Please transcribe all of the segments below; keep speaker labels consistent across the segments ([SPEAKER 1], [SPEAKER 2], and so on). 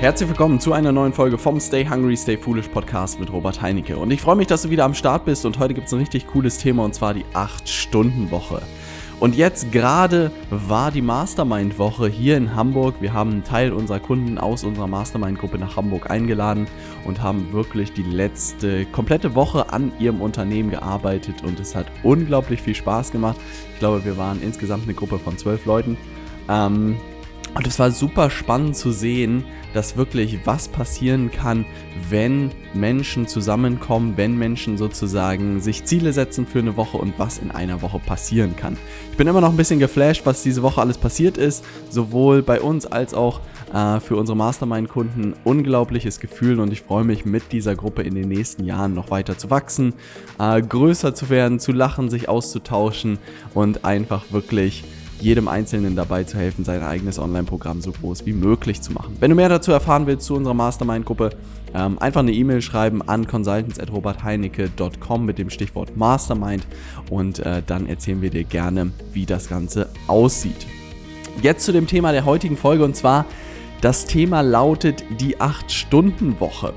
[SPEAKER 1] Herzlich willkommen zu einer neuen Folge vom Stay Hungry, Stay Foolish Podcast mit Robert Heinecke. Und ich freue mich, dass du wieder am Start bist und heute gibt es ein richtig cooles Thema und zwar die 8-Stunden-Woche. Und jetzt gerade war die Mastermind-Woche hier in Hamburg. Wir haben einen Teil unserer Kunden aus unserer Mastermind-Gruppe nach Hamburg eingeladen und haben wirklich die letzte komplette Woche an ihrem Unternehmen gearbeitet und es hat unglaublich viel Spaß gemacht. Ich glaube, wir waren insgesamt eine Gruppe von zwölf Leuten. Ähm, und es war super spannend zu sehen, dass wirklich was passieren kann, wenn Menschen zusammenkommen, wenn Menschen sozusagen sich Ziele setzen für eine Woche und was in einer Woche passieren kann. Ich bin immer noch ein bisschen geflasht, was diese Woche alles passiert ist, sowohl bei uns als auch äh, für unsere Mastermind-Kunden. Unglaubliches Gefühl und ich freue mich mit dieser Gruppe in den nächsten Jahren noch weiter zu wachsen, äh, größer zu werden, zu lachen, sich auszutauschen und einfach wirklich jedem Einzelnen dabei zu helfen, sein eigenes Online-Programm so groß wie möglich zu machen. Wenn du mehr dazu erfahren willst zu unserer Mastermind-Gruppe, ähm, einfach eine E-Mail schreiben an consultants.robertheinecke.com mit dem Stichwort Mastermind und äh, dann erzählen wir dir gerne, wie das Ganze aussieht. Jetzt zu dem Thema der heutigen Folge und zwar das Thema lautet die 8-Stunden-Woche.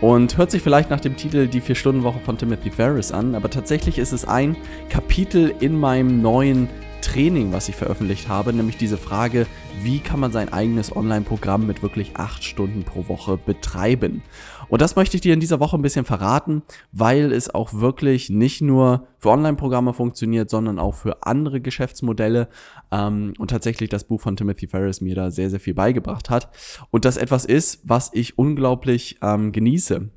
[SPEAKER 1] Und hört sich vielleicht nach dem Titel Die 4-Stunden-Woche von Timothy Ferris an, aber tatsächlich ist es ein Kapitel in meinem neuen Training, was ich veröffentlicht habe, nämlich diese Frage, wie kann man sein eigenes Online-Programm mit wirklich acht Stunden pro Woche betreiben. Und das möchte ich dir in dieser Woche ein bisschen verraten, weil es auch wirklich nicht nur für Online-Programme funktioniert, sondern auch für andere Geschäftsmodelle. Ähm, und tatsächlich das Buch von Timothy Ferris mir da sehr, sehr viel beigebracht hat. Und das etwas ist, was ich unglaublich ähm, genieße.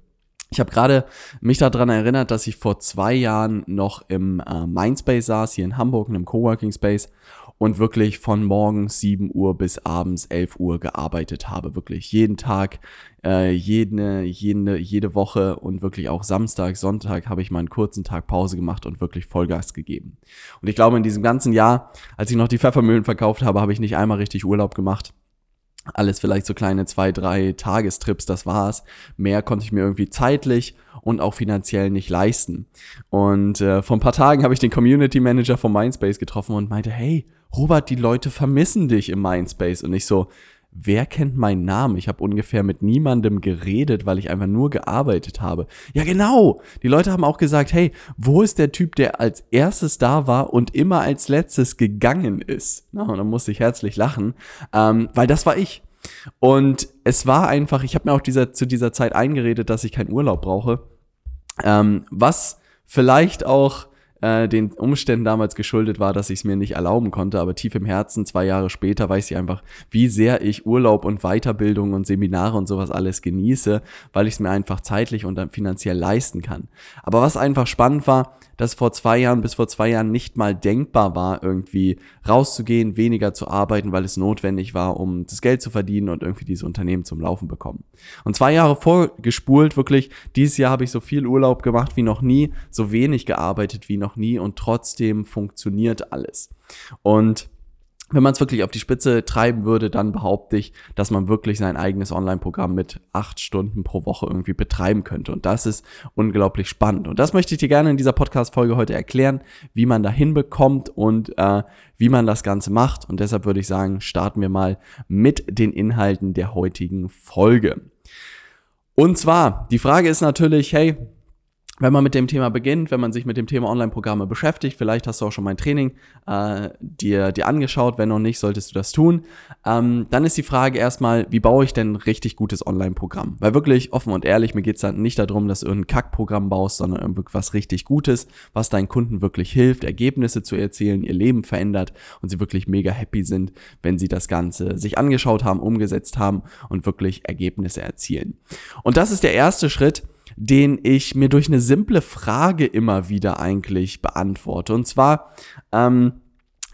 [SPEAKER 1] Ich habe gerade mich daran erinnert, dass ich vor zwei Jahren noch im äh, Mindspace saß, hier in Hamburg, in einem Coworking Space und wirklich von morgens 7 Uhr bis abends 11 Uhr gearbeitet habe. Wirklich jeden Tag, äh, jede, jede, jede Woche und wirklich auch Samstag, Sonntag habe ich mal einen kurzen Tag Pause gemacht und wirklich Vollgas gegeben. Und ich glaube, in diesem ganzen Jahr, als ich noch die Pfeffermühlen verkauft habe, habe ich nicht einmal richtig Urlaub gemacht alles vielleicht so kleine zwei, drei Tagestrips, das war's. Mehr konnte ich mir irgendwie zeitlich und auch finanziell nicht leisten. Und äh, vor ein paar Tagen habe ich den Community Manager von Mindspace getroffen und meinte, hey, Robert, die Leute vermissen dich im Mindspace. Und ich so, wer kennt meinen Namen? Ich habe ungefähr mit niemandem geredet, weil ich einfach nur gearbeitet habe. Ja, genau. Die Leute haben auch gesagt, hey, wo ist der Typ, der als erstes da war und immer als letztes gegangen ist? Na, und dann musste ich herzlich lachen, ähm, weil das war ich. Und es war einfach, ich habe mir auch dieser, zu dieser Zeit eingeredet, dass ich keinen Urlaub brauche. Ähm, was vielleicht auch äh, den Umständen damals geschuldet war, dass ich es mir nicht erlauben konnte, aber tief im Herzen, zwei Jahre später, weiß ich einfach, wie sehr ich Urlaub und Weiterbildung und Seminare und sowas alles genieße, weil ich es mir einfach zeitlich und dann finanziell leisten kann. Aber was einfach spannend war, dass vor zwei Jahren bis vor zwei Jahren nicht mal denkbar war, irgendwie rauszugehen, weniger zu arbeiten, weil es notwendig war, um das Geld zu verdienen und irgendwie dieses Unternehmen zum Laufen bekommen. Und zwei Jahre vorgespult, wirklich, dieses Jahr habe ich so viel Urlaub gemacht wie noch nie, so wenig gearbeitet wie noch nie und trotzdem funktioniert alles. Und wenn man es wirklich auf die Spitze treiben würde, dann behaupte ich, dass man wirklich sein eigenes Online-Programm mit acht Stunden pro Woche irgendwie betreiben könnte. Und das ist unglaublich spannend. Und das möchte ich dir gerne in dieser Podcast-Folge heute erklären, wie man da hinbekommt und äh, wie man das Ganze macht. Und deshalb würde ich sagen, starten wir mal mit den Inhalten der heutigen Folge. Und zwar, die Frage ist natürlich, hey, wenn man mit dem Thema beginnt, wenn man sich mit dem Thema Online-Programme beschäftigt, vielleicht hast du auch schon mein Training äh, dir, dir angeschaut, wenn noch nicht, solltest du das tun. Ähm, dann ist die Frage erstmal, wie baue ich denn ein richtig gutes Online-Programm? Weil wirklich offen und ehrlich, mir geht es dann nicht darum, dass du irgendein Kackprogramm baust, sondern irgendwas richtig Gutes, was deinen Kunden wirklich hilft, Ergebnisse zu erzielen, ihr Leben verändert und sie wirklich mega happy sind, wenn sie das Ganze sich angeschaut haben, umgesetzt haben und wirklich Ergebnisse erzielen. Und das ist der erste Schritt, den ich mir durch eine simple Frage immer wieder eigentlich beantworte. Und zwar, ähm,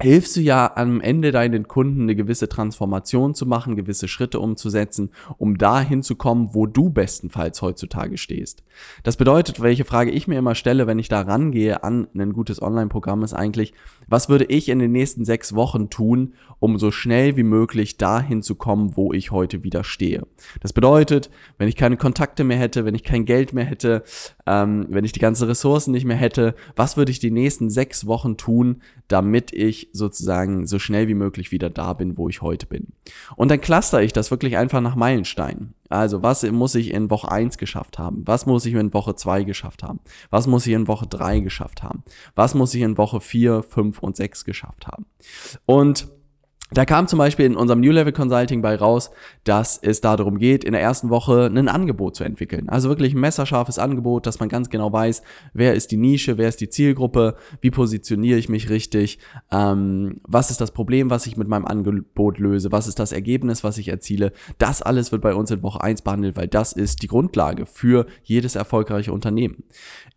[SPEAKER 1] hilfst du ja am Ende deinen Kunden eine gewisse Transformation zu machen, gewisse Schritte umzusetzen, um dahin zu kommen, wo du bestenfalls heutzutage stehst. Das bedeutet, welche Frage ich mir immer stelle, wenn ich da rangehe an ein gutes Online-Programm, ist eigentlich, was würde ich in den nächsten sechs Wochen tun, um so schnell wie möglich dahin zu kommen, wo ich heute wieder stehe. Das bedeutet, wenn ich keine Kontakte mehr hätte, wenn ich kein Geld mehr hätte, ähm, wenn ich die ganzen Ressourcen nicht mehr hätte, was würde ich die nächsten sechs Wochen tun, damit ich sozusagen so schnell wie möglich wieder da bin, wo ich heute bin. Und dann cluster ich das wirklich einfach nach Meilensteinen. Also, was muss ich in Woche 1 geschafft haben? Was muss ich in Woche 2 geschafft haben? Was muss ich in Woche 3 geschafft haben? Was muss ich in Woche 4, 5 und 6 geschafft haben? Und da kam zum Beispiel in unserem New Level Consulting bei raus, dass es darum geht, in der ersten Woche ein Angebot zu entwickeln. Also wirklich ein messerscharfes Angebot, dass man ganz genau weiß, wer ist die Nische, wer ist die Zielgruppe, wie positioniere ich mich richtig, ähm, was ist das Problem, was ich mit meinem Angebot löse, was ist das Ergebnis, was ich erziele. Das alles wird bei uns in Woche 1 behandelt, weil das ist die Grundlage für jedes erfolgreiche Unternehmen.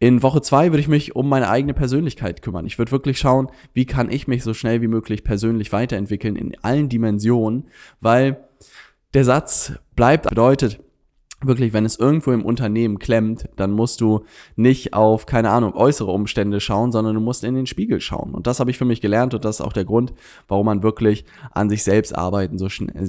[SPEAKER 1] In Woche 2 würde ich mich um meine eigene Persönlichkeit kümmern. Ich würde wirklich schauen, wie kann ich mich so schnell wie möglich persönlich weiterentwickeln in allen Dimensionen, weil der Satz bleibt, bedeutet, wirklich, wenn es irgendwo im Unternehmen klemmt, dann musst du nicht auf, keine Ahnung, äußere Umstände schauen, sondern du musst in den Spiegel schauen. Und das habe ich für mich gelernt und das ist auch der Grund, warum man wirklich an sich selbst arbeiten so schnell,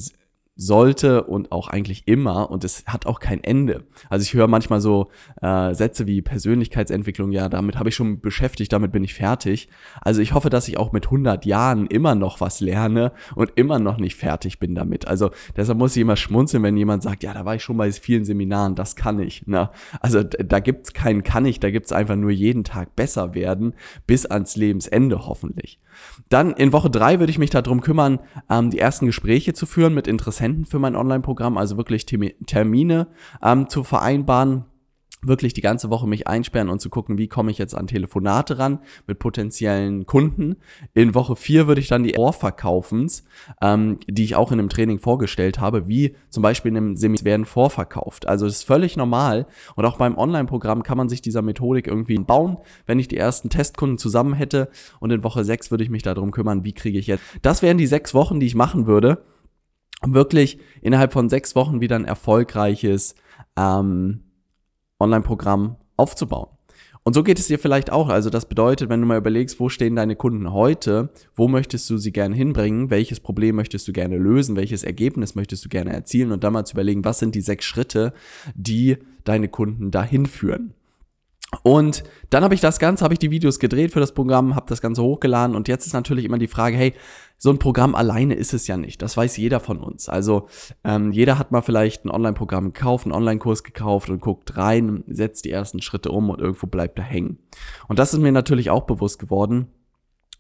[SPEAKER 1] sollte und auch eigentlich immer und es hat auch kein Ende. Also ich höre manchmal so äh, Sätze wie Persönlichkeitsentwicklung, ja, damit habe ich schon beschäftigt, damit bin ich fertig. Also ich hoffe, dass ich auch mit 100 Jahren immer noch was lerne und immer noch nicht fertig bin damit. Also deshalb muss ich immer schmunzeln, wenn jemand sagt, ja, da war ich schon bei vielen Seminaren, das kann ich. Ne? Also da gibt's keinen kann ich, da gibt's einfach nur jeden Tag besser werden, bis ans Lebensende hoffentlich. Dann in Woche drei würde ich mich darum kümmern, ähm, die ersten Gespräche zu führen mit Interessenten für mein Online-Programm, also wirklich Termine ähm, zu vereinbaren wirklich die ganze Woche mich einsperren und zu gucken, wie komme ich jetzt an Telefonate ran mit potenziellen Kunden. In Woche vier würde ich dann die Vorverkaufens, ähm, die ich auch in einem Training vorgestellt habe, wie zum Beispiel in einem Seminar werden vorverkauft. Also das ist völlig normal und auch beim Online-Programm kann man sich dieser Methodik irgendwie bauen, wenn ich die ersten Testkunden zusammen hätte und in Woche sechs würde ich mich darum kümmern, wie kriege ich jetzt. Das wären die sechs Wochen, die ich machen würde, wirklich innerhalb von sechs Wochen wieder ein erfolgreiches ähm, Online-Programm aufzubauen. Und so geht es dir vielleicht auch. Also das bedeutet, wenn du mal überlegst, wo stehen deine Kunden heute, wo möchtest du sie gerne hinbringen, welches Problem möchtest du gerne lösen, welches Ergebnis möchtest du gerne erzielen und dann mal zu überlegen, was sind die sechs Schritte, die deine Kunden dahin führen. Und dann habe ich das Ganze, habe ich die Videos gedreht für das Programm, habe das Ganze hochgeladen und jetzt ist natürlich immer die Frage, hey, so ein Programm alleine ist es ja nicht. Das weiß jeder von uns. Also ähm, jeder hat mal vielleicht ein Online-Programm gekauft, einen Online-Kurs gekauft und guckt rein, setzt die ersten Schritte um und irgendwo bleibt er hängen. Und das ist mir natürlich auch bewusst geworden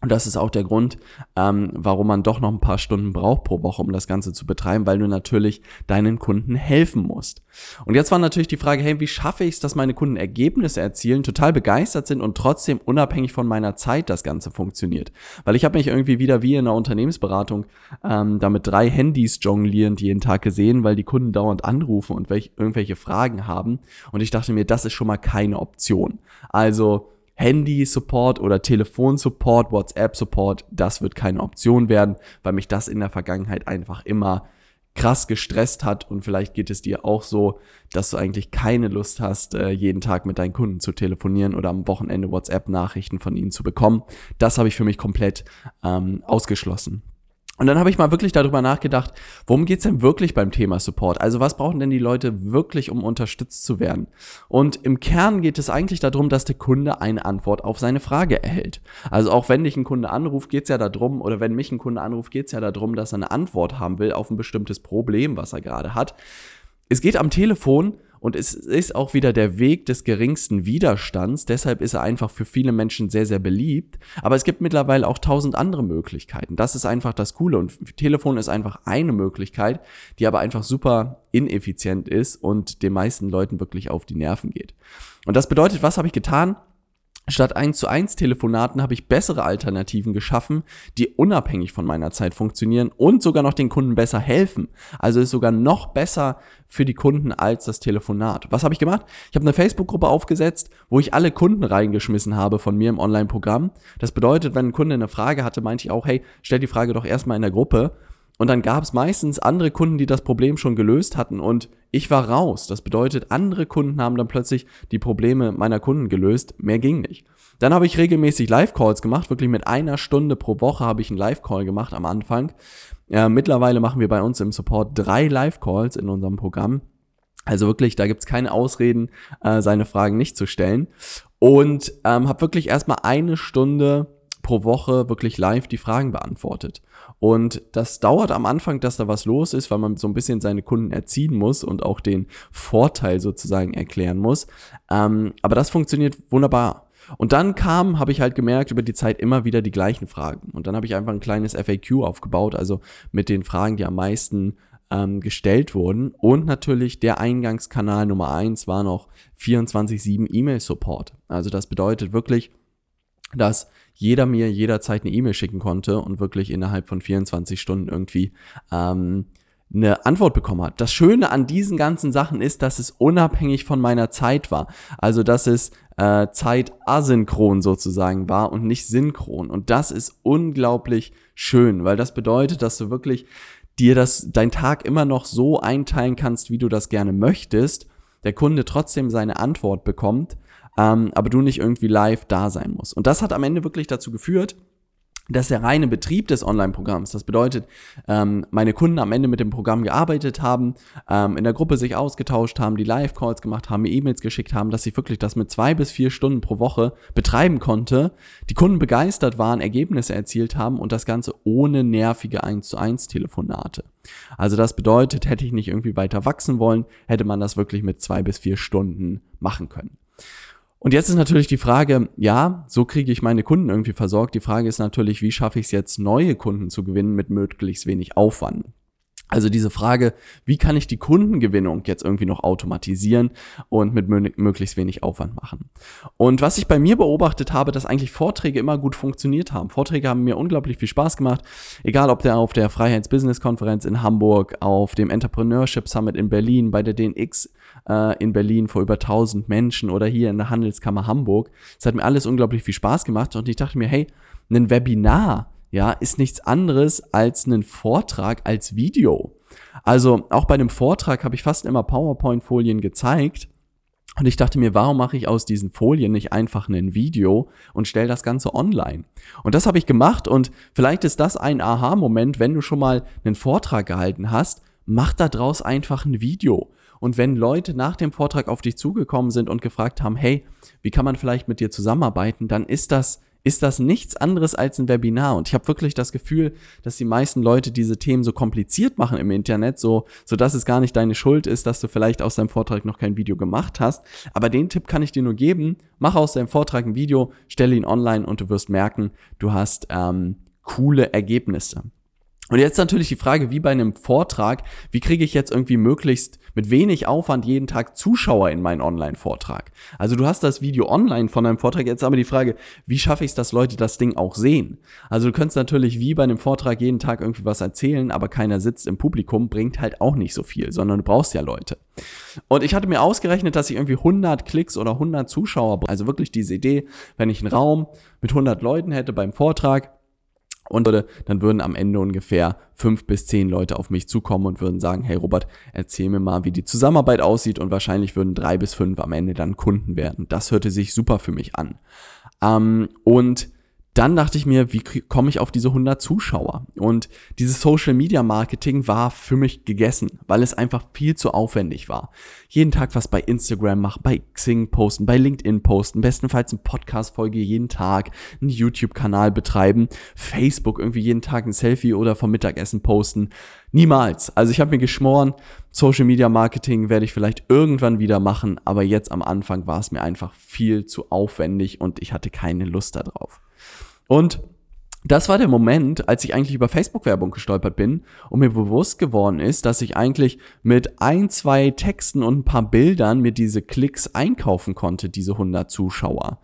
[SPEAKER 1] und das ist auch der Grund, ähm, warum man doch noch ein paar Stunden braucht pro Woche, um das Ganze zu betreiben, weil du natürlich deinen Kunden helfen musst. Und jetzt war natürlich die Frage, hey, wie schaffe ich es, dass meine Kunden Ergebnisse erzielen, total begeistert sind und trotzdem unabhängig von meiner Zeit das Ganze funktioniert? Weil ich habe mich irgendwie wieder wie in einer Unternehmensberatung ähm, da mit drei Handys jonglierend jeden Tag gesehen, weil die Kunden dauernd anrufen und welch, irgendwelche Fragen haben. Und ich dachte mir, das ist schon mal keine Option. Also Handy-Support oder Telefon-Support, WhatsApp-Support, das wird keine Option werden, weil mich das in der Vergangenheit einfach immer krass gestresst hat und vielleicht geht es dir auch so, dass du eigentlich keine Lust hast, äh, jeden Tag mit deinen Kunden zu telefonieren oder am Wochenende WhatsApp-Nachrichten von ihnen zu bekommen. Das habe ich für mich komplett ähm, ausgeschlossen. Und dann habe ich mal wirklich darüber nachgedacht, worum geht's denn wirklich beim Thema Support? Also was brauchen denn die Leute wirklich, um unterstützt zu werden? Und im Kern geht es eigentlich darum, dass der Kunde eine Antwort auf seine Frage erhält. Also auch wenn dich ein Kunde anruft, geht's ja darum, oder wenn mich ein Kunde anruft, geht's ja darum, dass er eine Antwort haben will auf ein bestimmtes Problem, was er gerade hat. Es geht am Telefon und es ist auch wieder der Weg des geringsten Widerstands. Deshalb ist er einfach für viele Menschen sehr, sehr beliebt. Aber es gibt mittlerweile auch tausend andere Möglichkeiten. Das ist einfach das Coole. Und Telefon ist einfach eine Möglichkeit, die aber einfach super ineffizient ist und den meisten Leuten wirklich auf die Nerven geht. Und das bedeutet, was habe ich getan? Statt 1 zu 1 Telefonaten habe ich bessere Alternativen geschaffen, die unabhängig von meiner Zeit funktionieren und sogar noch den Kunden besser helfen. Also ist sogar noch besser für die Kunden als das Telefonat. Was habe ich gemacht? Ich habe eine Facebook-Gruppe aufgesetzt, wo ich alle Kunden reingeschmissen habe von mir im Online-Programm. Das bedeutet, wenn ein Kunde eine Frage hatte, meinte ich auch, hey, stell die Frage doch erstmal in der Gruppe und dann gab es meistens andere Kunden, die das Problem schon gelöst hatten und ich war raus. Das bedeutet, andere Kunden haben dann plötzlich die Probleme meiner Kunden gelöst. Mehr ging nicht. Dann habe ich regelmäßig Live-Calls gemacht. Wirklich mit einer Stunde pro Woche habe ich einen Live-Call gemacht am Anfang. Ja, mittlerweile machen wir bei uns im Support drei Live-Calls in unserem Programm. Also wirklich, da gibt's keine Ausreden, äh, seine Fragen nicht zu stellen. Und ähm, habe wirklich erstmal eine Stunde pro Woche wirklich live die Fragen beantwortet. Und das dauert am Anfang, dass da was los ist, weil man so ein bisschen seine Kunden erziehen muss und auch den Vorteil sozusagen erklären muss. Ähm, aber das funktioniert wunderbar. Und dann kam, habe ich halt gemerkt, über die Zeit immer wieder die gleichen Fragen. Und dann habe ich einfach ein kleines FAQ aufgebaut, also mit den Fragen, die am meisten ähm, gestellt wurden. Und natürlich der Eingangskanal Nummer eins war noch 24-7 E-Mail-Support. Also das bedeutet wirklich, dass jeder mir jederzeit eine E-Mail schicken konnte und wirklich innerhalb von 24 Stunden irgendwie ähm, eine Antwort bekommen hat. Das Schöne an diesen ganzen Sachen ist, dass es unabhängig von meiner Zeit war. Also dass es äh, Zeit asynchron sozusagen war und nicht synchron. Und das ist unglaublich schön, weil das bedeutet, dass du wirklich dir das, dein Tag immer noch so einteilen kannst, wie du das gerne möchtest, der Kunde trotzdem seine Antwort bekommt, ähm, aber du nicht irgendwie live da sein musst. Und das hat am Ende wirklich dazu geführt, dass der reine Betrieb des Online-Programms, das bedeutet, ähm, meine Kunden am Ende mit dem Programm gearbeitet haben, ähm, in der Gruppe sich ausgetauscht haben, die Live-Calls gemacht haben, mir E-Mails geschickt haben, dass ich wirklich das mit zwei bis vier Stunden pro Woche betreiben konnte, die Kunden begeistert waren, Ergebnisse erzielt haben und das Ganze ohne nervige 1 zu 1 Telefonate. Also das bedeutet, hätte ich nicht irgendwie weiter wachsen wollen, hätte man das wirklich mit zwei bis vier Stunden machen können. Und jetzt ist natürlich die Frage, ja, so kriege ich meine Kunden irgendwie versorgt. Die Frage ist natürlich, wie schaffe ich es jetzt, neue Kunden zu gewinnen mit möglichst wenig Aufwand? Also diese Frage, wie kann ich die Kundengewinnung jetzt irgendwie noch automatisieren und mit möglichst wenig Aufwand machen? Und was ich bei mir beobachtet habe, dass eigentlich Vorträge immer gut funktioniert haben. Vorträge haben mir unglaublich viel Spaß gemacht, egal ob der auf der Freiheits-Business-Konferenz in Hamburg, auf dem Entrepreneurship Summit in Berlin, bei der DNX äh, in Berlin vor über 1000 Menschen oder hier in der Handelskammer Hamburg. Es hat mir alles unglaublich viel Spaß gemacht und ich dachte mir, hey, ein Webinar ja, ist nichts anderes als einen Vortrag als Video. Also auch bei einem Vortrag habe ich fast immer PowerPoint-Folien gezeigt. Und ich dachte mir, warum mache ich aus diesen Folien nicht einfach ein Video und stelle das Ganze online? Und das habe ich gemacht und vielleicht ist das ein Aha-Moment, wenn du schon mal einen Vortrag gehalten hast, mach da draus einfach ein Video. Und wenn Leute nach dem Vortrag auf dich zugekommen sind und gefragt haben, hey, wie kann man vielleicht mit dir zusammenarbeiten, dann ist das ist das nichts anderes als ein Webinar. Und ich habe wirklich das Gefühl, dass die meisten Leute diese Themen so kompliziert machen im Internet, so, so dass es gar nicht deine Schuld ist, dass du vielleicht aus deinem Vortrag noch kein Video gemacht hast. Aber den Tipp kann ich dir nur geben. Mach aus deinem Vortrag ein Video, stelle ihn online und du wirst merken, du hast ähm, coole Ergebnisse. Und jetzt natürlich die Frage, wie bei einem Vortrag, wie kriege ich jetzt irgendwie möglichst mit wenig Aufwand jeden Tag Zuschauer in meinen Online-Vortrag? Also du hast das Video online von deinem Vortrag, jetzt aber die Frage, wie schaffe ich es, dass Leute das Ding auch sehen? Also du könntest natürlich wie bei einem Vortrag jeden Tag irgendwie was erzählen, aber keiner sitzt im Publikum, bringt halt auch nicht so viel, sondern du brauchst ja Leute. Und ich hatte mir ausgerechnet, dass ich irgendwie 100 Klicks oder 100 Zuschauer, also wirklich diese Idee, wenn ich einen Raum mit 100 Leuten hätte beim Vortrag, und würde, dann würden am Ende ungefähr fünf bis zehn Leute auf mich zukommen und würden sagen, hey Robert, erzähl mir mal, wie die Zusammenarbeit aussieht und wahrscheinlich würden drei bis fünf am Ende dann Kunden werden. Das hörte sich super für mich an. Ähm, und dann dachte ich mir, wie komme ich auf diese 100 Zuschauer? Und dieses Social Media Marketing war für mich gegessen, weil es einfach viel zu aufwendig war. Jeden Tag was bei Instagram machen, bei Xing posten, bei LinkedIn posten, bestenfalls eine Podcast-Folge jeden Tag, einen YouTube-Kanal betreiben, Facebook irgendwie jeden Tag ein Selfie oder vom Mittagessen posten. Niemals. Also ich habe mir geschmoren, Social Media Marketing werde ich vielleicht irgendwann wieder machen, aber jetzt am Anfang war es mir einfach viel zu aufwendig und ich hatte keine Lust darauf. Und das war der Moment, als ich eigentlich über Facebook-Werbung gestolpert bin und mir bewusst geworden ist, dass ich eigentlich mit ein, zwei Texten und ein paar Bildern mir diese Klicks einkaufen konnte, diese 100 Zuschauer.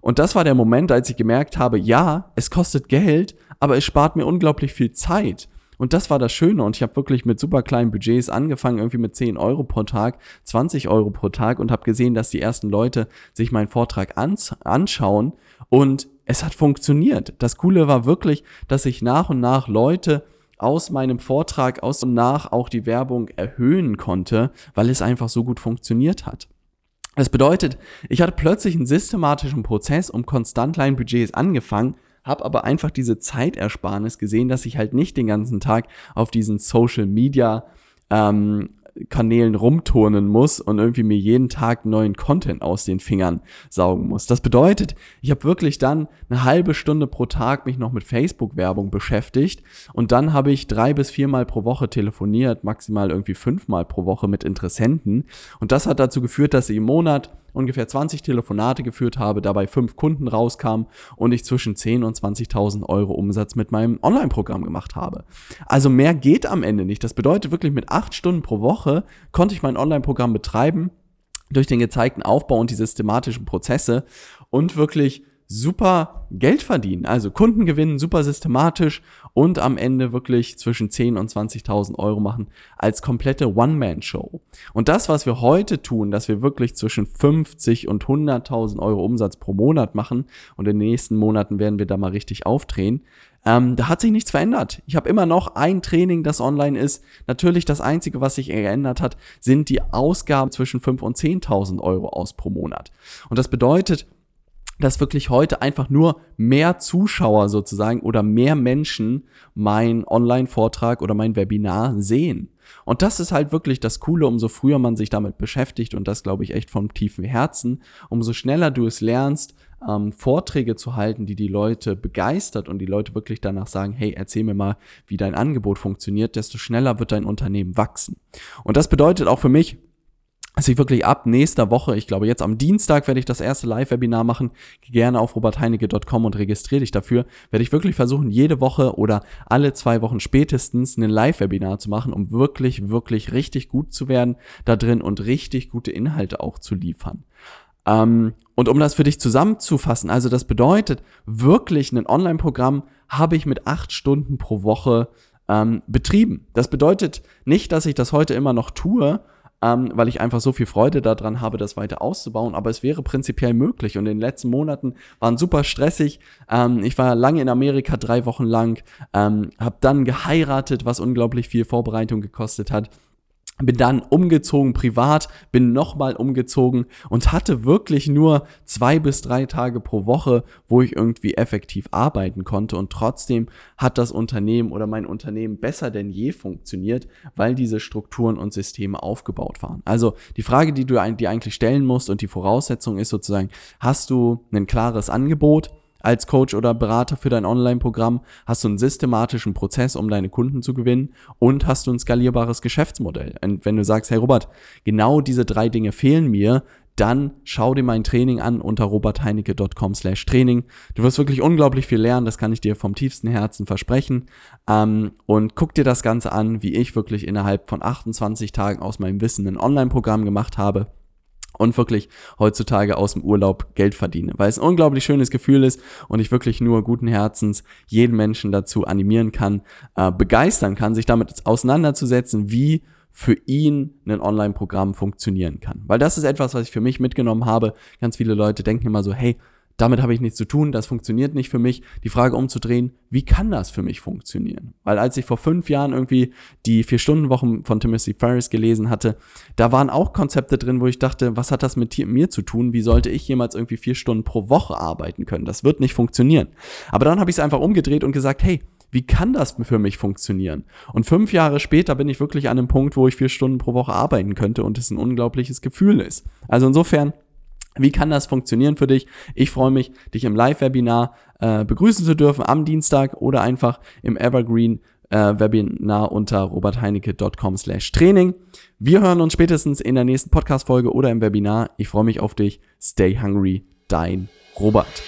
[SPEAKER 1] Und das war der Moment, als ich gemerkt habe, ja, es kostet Geld, aber es spart mir unglaublich viel Zeit. Und das war das Schöne. Und ich habe wirklich mit super kleinen Budgets angefangen, irgendwie mit 10 Euro pro Tag, 20 Euro pro Tag und habe gesehen, dass die ersten Leute sich meinen Vortrag anschauen und es hat funktioniert. Das Coole war wirklich, dass ich nach und nach Leute aus meinem Vortrag aus und nach auch die Werbung erhöhen konnte, weil es einfach so gut funktioniert hat. Das bedeutet, ich hatte plötzlich einen systematischen Prozess um konstant kleinen Budgets angefangen, habe aber einfach diese Zeitersparnis gesehen, dass ich halt nicht den ganzen Tag auf diesen Social Media ähm, Kanälen rumturnen muss und irgendwie mir jeden Tag neuen Content aus den Fingern saugen muss. Das bedeutet, ich habe wirklich dann eine halbe Stunde pro Tag mich noch mit Facebook-Werbung beschäftigt und dann habe ich drei bis viermal pro Woche telefoniert, maximal irgendwie fünfmal pro Woche mit Interessenten und das hat dazu geführt, dass ich im Monat ungefähr 20 Telefonate geführt habe, dabei fünf Kunden rauskamen und ich zwischen 10 und 20.000 Euro Umsatz mit meinem Online-Programm gemacht habe. Also mehr geht am Ende nicht. Das bedeutet wirklich mit acht Stunden pro Woche konnte ich mein Online-Programm betreiben durch den gezeigten Aufbau und die systematischen Prozesse und wirklich super Geld verdienen. Also Kunden gewinnen super systematisch und am Ende wirklich zwischen 10 und 20.000 Euro machen als komplette One-Man-Show. Und das, was wir heute tun, dass wir wirklich zwischen 50 und 100.000 Euro Umsatz pro Monat machen und in den nächsten Monaten werden wir da mal richtig aufdrehen, ähm, da hat sich nichts verändert. Ich habe immer noch ein Training, das online ist. Natürlich das Einzige, was sich geändert hat, sind die Ausgaben zwischen 5 und 10.000 Euro aus pro Monat. Und das bedeutet, dass wirklich heute einfach nur mehr Zuschauer sozusagen oder mehr Menschen mein Online-Vortrag oder mein Webinar sehen. Und das ist halt wirklich das Coole, umso früher man sich damit beschäftigt und das glaube ich echt vom tiefen Herzen, umso schneller du es lernst, ähm, Vorträge zu halten, die die Leute begeistert und die Leute wirklich danach sagen, hey, erzähl mir mal, wie dein Angebot funktioniert, desto schneller wird dein Unternehmen wachsen. Und das bedeutet auch für mich, dass ich wirklich ab nächster Woche, ich glaube jetzt am Dienstag werde ich das erste Live-Webinar machen, Geh gerne auf robertheinecke.com und registriere dich dafür, werde ich wirklich versuchen, jede Woche oder alle zwei Wochen spätestens ein Live-Webinar zu machen, um wirklich, wirklich richtig gut zu werden da drin und richtig gute Inhalte auch zu liefern. Ähm, und um das für dich zusammenzufassen, also das bedeutet wirklich ein Online-Programm habe ich mit acht Stunden pro Woche ähm, betrieben. Das bedeutet nicht, dass ich das heute immer noch tue, ähm, weil ich einfach so viel Freude daran habe, das weiter auszubauen. Aber es wäre prinzipiell möglich. Und in den letzten Monaten waren super stressig. Ähm, ich war lange in Amerika, drei Wochen lang, ähm, habe dann geheiratet, was unglaublich viel Vorbereitung gekostet hat bin dann umgezogen privat, bin nochmal umgezogen und hatte wirklich nur zwei bis drei Tage pro Woche, wo ich irgendwie effektiv arbeiten konnte und trotzdem hat das Unternehmen oder mein Unternehmen besser denn je funktioniert, weil diese Strukturen und Systeme aufgebaut waren. Also die Frage, die du dir eigentlich stellen musst und die Voraussetzung ist sozusagen, hast du ein klares Angebot? Als Coach oder Berater für dein Online-Programm? Hast du einen systematischen Prozess, um deine Kunden zu gewinnen? Und hast du ein skalierbares Geschäftsmodell? Und wenn du sagst, hey Robert, genau diese drei Dinge fehlen mir, dann schau dir mein Training an unter robertheinecke.com slash Training. Du wirst wirklich unglaublich viel lernen, das kann ich dir vom tiefsten Herzen versprechen. Ähm, und guck dir das Ganze an, wie ich wirklich innerhalb von 28 Tagen aus meinem Wissen ein Online-Programm gemacht habe und wirklich heutzutage aus dem Urlaub Geld verdiene, weil es ein unglaublich schönes Gefühl ist und ich wirklich nur guten Herzens jeden Menschen dazu animieren kann, äh, begeistern kann, sich damit auseinanderzusetzen, wie für ihn ein Online-Programm funktionieren kann. Weil das ist etwas, was ich für mich mitgenommen habe. Ganz viele Leute denken immer so, hey, damit habe ich nichts zu tun, das funktioniert nicht für mich. Die Frage umzudrehen, wie kann das für mich funktionieren? Weil als ich vor fünf Jahren irgendwie die Vier-Stunden-Wochen von Timothy Ferris gelesen hatte, da waren auch Konzepte drin, wo ich dachte, was hat das mit mir zu tun? Wie sollte ich jemals irgendwie vier Stunden pro Woche arbeiten können? Das wird nicht funktionieren. Aber dann habe ich es einfach umgedreht und gesagt, hey, wie kann das für mich funktionieren? Und fünf Jahre später bin ich wirklich an einem Punkt, wo ich vier Stunden pro Woche arbeiten könnte und es ein unglaubliches Gefühl ist. Also insofern, wie kann das funktionieren für dich? Ich freue mich, dich im Live-Webinar äh, begrüßen zu dürfen am Dienstag oder einfach im Evergreen äh, Webinar unter robertheinecke.com slash Training. Wir hören uns spätestens in der nächsten Podcast-Folge oder im Webinar. Ich freue mich auf dich. Stay hungry, dein Robert.